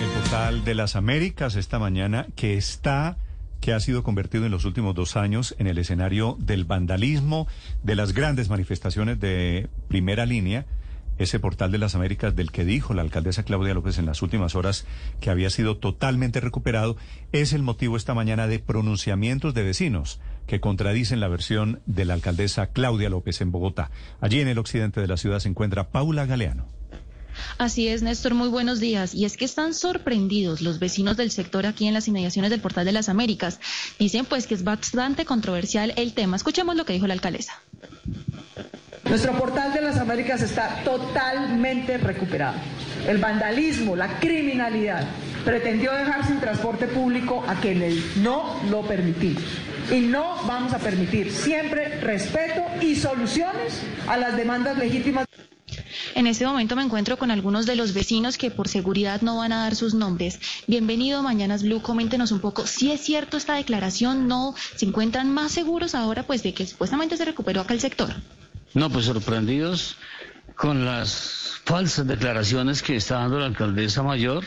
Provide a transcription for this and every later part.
El portal de las Américas esta mañana que está que ha sido convertido en los últimos dos años en el escenario del vandalismo, de las grandes manifestaciones de primera línea. Ese portal de las Américas del que dijo la alcaldesa Claudia López en las últimas horas que había sido totalmente recuperado, es el motivo esta mañana de pronunciamientos de vecinos que contradicen la versión de la alcaldesa Claudia López en Bogotá. Allí en el occidente de la ciudad se encuentra Paula Galeano. Así es, Néstor, muy buenos días. Y es que están sorprendidos los vecinos del sector aquí en las inmediaciones del Portal de las Américas. Dicen pues que es bastante controversial el tema. Escuchemos lo que dijo la alcaldesa. Nuestro Portal de las Américas está totalmente recuperado. El vandalismo, la criminalidad pretendió dejar sin transporte público a quienes no lo permitimos. Y no vamos a permitir siempre respeto y soluciones a las demandas legítimas. En este momento me encuentro con algunos de los vecinos que por seguridad no van a dar sus nombres. Bienvenido Mañanas Blue, coméntenos un poco si es cierto esta declaración, no se encuentran más seguros ahora pues de que supuestamente se recuperó acá el sector. No, pues sorprendidos con las falsas declaraciones que está dando la alcaldesa mayor,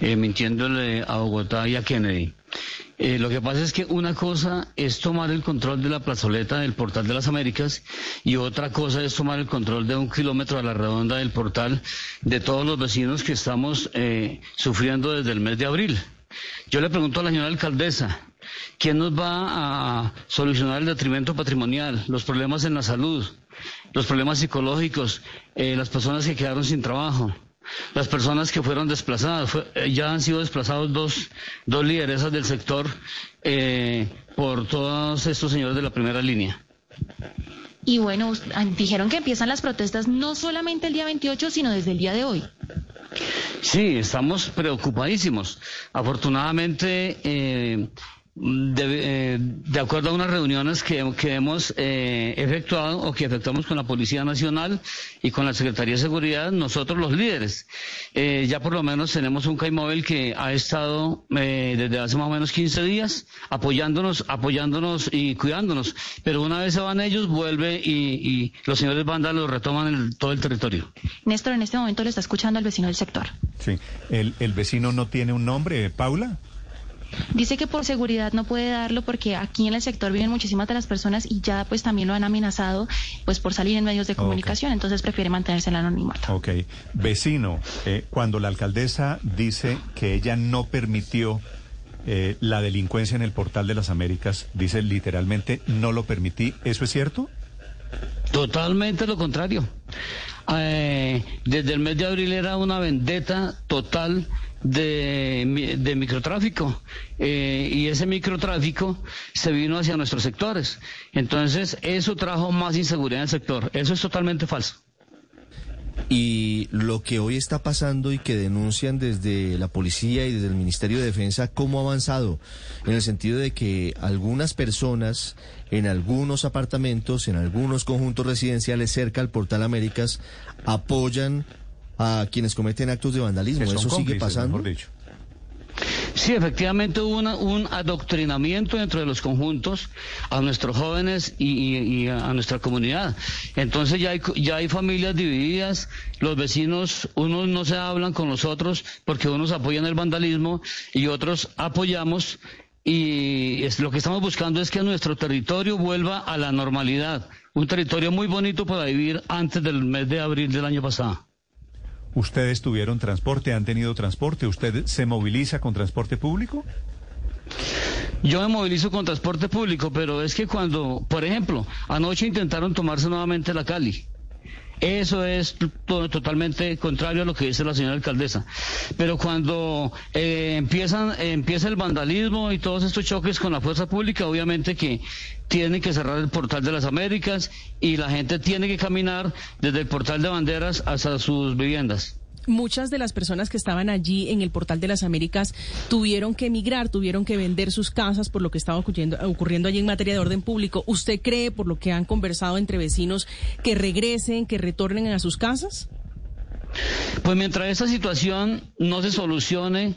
eh, mintiéndole a Bogotá y a Kennedy. Eh, lo que pasa es que una cosa es tomar el control de la plazoleta del portal de las Américas y otra cosa es tomar el control de un kilómetro a la redonda del portal de todos los vecinos que estamos eh, sufriendo desde el mes de abril. Yo le pregunto a la señora alcaldesa, ¿quién nos va a solucionar el detrimento patrimonial, los problemas en la salud, los problemas psicológicos, eh, las personas que quedaron sin trabajo? Las personas que fueron desplazadas. Eh, ya han sido desplazados dos, dos lideresas del sector eh, por todos estos señores de la primera línea. Y bueno, dijeron que empiezan las protestas no solamente el día 28, sino desde el día de hoy. Sí, estamos preocupadísimos. Afortunadamente, eh, de, eh, de, acuerdo a unas reuniones que, que hemos eh, efectuado o que efectuamos con la Policía Nacional y con la Secretaría de Seguridad, nosotros los líderes, eh, ya por lo menos tenemos un CAIMóvil que ha estado eh, desde hace más o menos 15 días apoyándonos, apoyándonos y cuidándonos, pero una vez se van ellos, vuelve y, y los señores vándalos retoman el, todo el territorio. Néstor, en este momento le está escuchando al vecino del sector. Sí, ¿el, el vecino no tiene un nombre, Paula? Dice que por seguridad no puede darlo porque aquí en el sector viven muchísimas de las personas y ya pues también lo han amenazado pues por salir en medios de comunicación, entonces prefiere mantenerse en el anonimato. Ok. Vecino, eh, cuando la alcaldesa dice que ella no permitió eh, la delincuencia en el portal de las Américas, dice literalmente no lo permití, ¿eso es cierto? Totalmente lo contrario. Eh, desde el mes de abril era una vendetta total de, de microtráfico eh, y ese microtráfico se vino hacia nuestros sectores. Entonces eso trajo más inseguridad en el sector. Eso es totalmente falso. Y lo que hoy está pasando y que denuncian desde la policía y desde el Ministerio de Defensa, ¿cómo ha avanzado? En el sentido de que algunas personas en algunos apartamentos, en algunos conjuntos residenciales cerca al Portal Américas, apoyan a quienes cometen actos de vandalismo. ¿Eso sigue pasando? Sí, efectivamente hubo un adoctrinamiento dentro de los conjuntos a nuestros jóvenes y, a nuestra comunidad. Entonces ya hay, ya hay familias divididas, los vecinos, unos no se hablan con los otros porque unos apoyan el vandalismo y otros apoyamos y es, lo que estamos buscando es que nuestro territorio vuelva a la normalidad, un territorio muy bonito para vivir antes del mes de abril del año pasado. ¿Ustedes tuvieron transporte? ¿Han tenido transporte? ¿Usted se moviliza con transporte público? Yo me movilizo con transporte público, pero es que cuando, por ejemplo, anoche intentaron tomarse nuevamente la Cali. Eso es totalmente contrario a lo que dice la señora alcaldesa. Pero cuando eh, empiezan, empieza el vandalismo y todos estos choques con la fuerza pública, obviamente que tienen que cerrar el portal de las Américas y la gente tiene que caminar desde el portal de banderas hasta sus viviendas muchas de las personas que estaban allí en el portal de las Américas tuvieron que emigrar, tuvieron que vender sus casas por lo que estaba ocurriendo, allí en materia de orden público. ¿Usted cree, por lo que han conversado entre vecinos, que regresen, que retornen a sus casas? Pues mientras esta situación no se solucione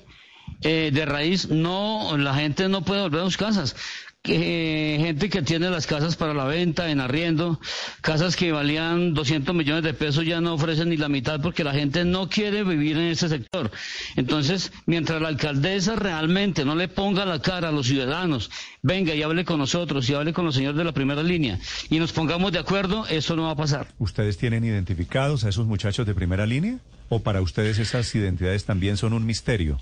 eh, de raíz, no, la gente no puede volver a sus casas. Eh, gente que tiene las casas para la venta, en arriendo, casas que valían 200 millones de pesos ya no ofrecen ni la mitad porque la gente no quiere vivir en ese sector. Entonces, mientras la alcaldesa realmente no le ponga la cara a los ciudadanos, venga y hable con nosotros y hable con los señores de la primera línea y nos pongamos de acuerdo, eso no va a pasar. ¿Ustedes tienen identificados a esos muchachos de primera línea? ¿O para ustedes esas identidades también son un misterio?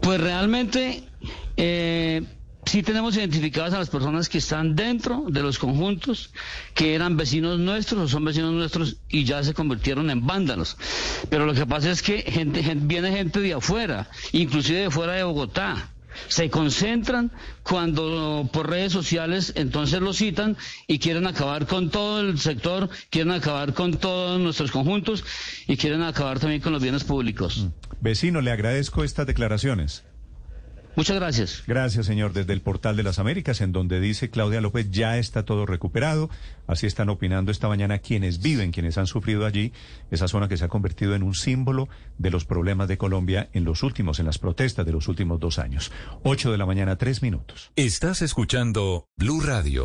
Pues realmente... Eh, sí tenemos identificadas a las personas que están dentro de los conjuntos, que eran vecinos nuestros o son vecinos nuestros y ya se convirtieron en vándalos. Pero lo que pasa es que gente, viene gente de afuera, inclusive de fuera de Bogotá. Se concentran cuando por redes sociales entonces lo citan y quieren acabar con todo el sector, quieren acabar con todos nuestros conjuntos y quieren acabar también con los bienes públicos. Mm. Vecino, le agradezco estas declaraciones. Muchas gracias. Gracias, señor. Desde el portal de las Américas, en donde dice Claudia López, ya está todo recuperado. Así están opinando esta mañana quienes viven, quienes han sufrido allí, esa zona que se ha convertido en un símbolo de los problemas de Colombia en los últimos, en las protestas de los últimos dos años. Ocho de la mañana, tres minutos. Estás escuchando Blue Radio.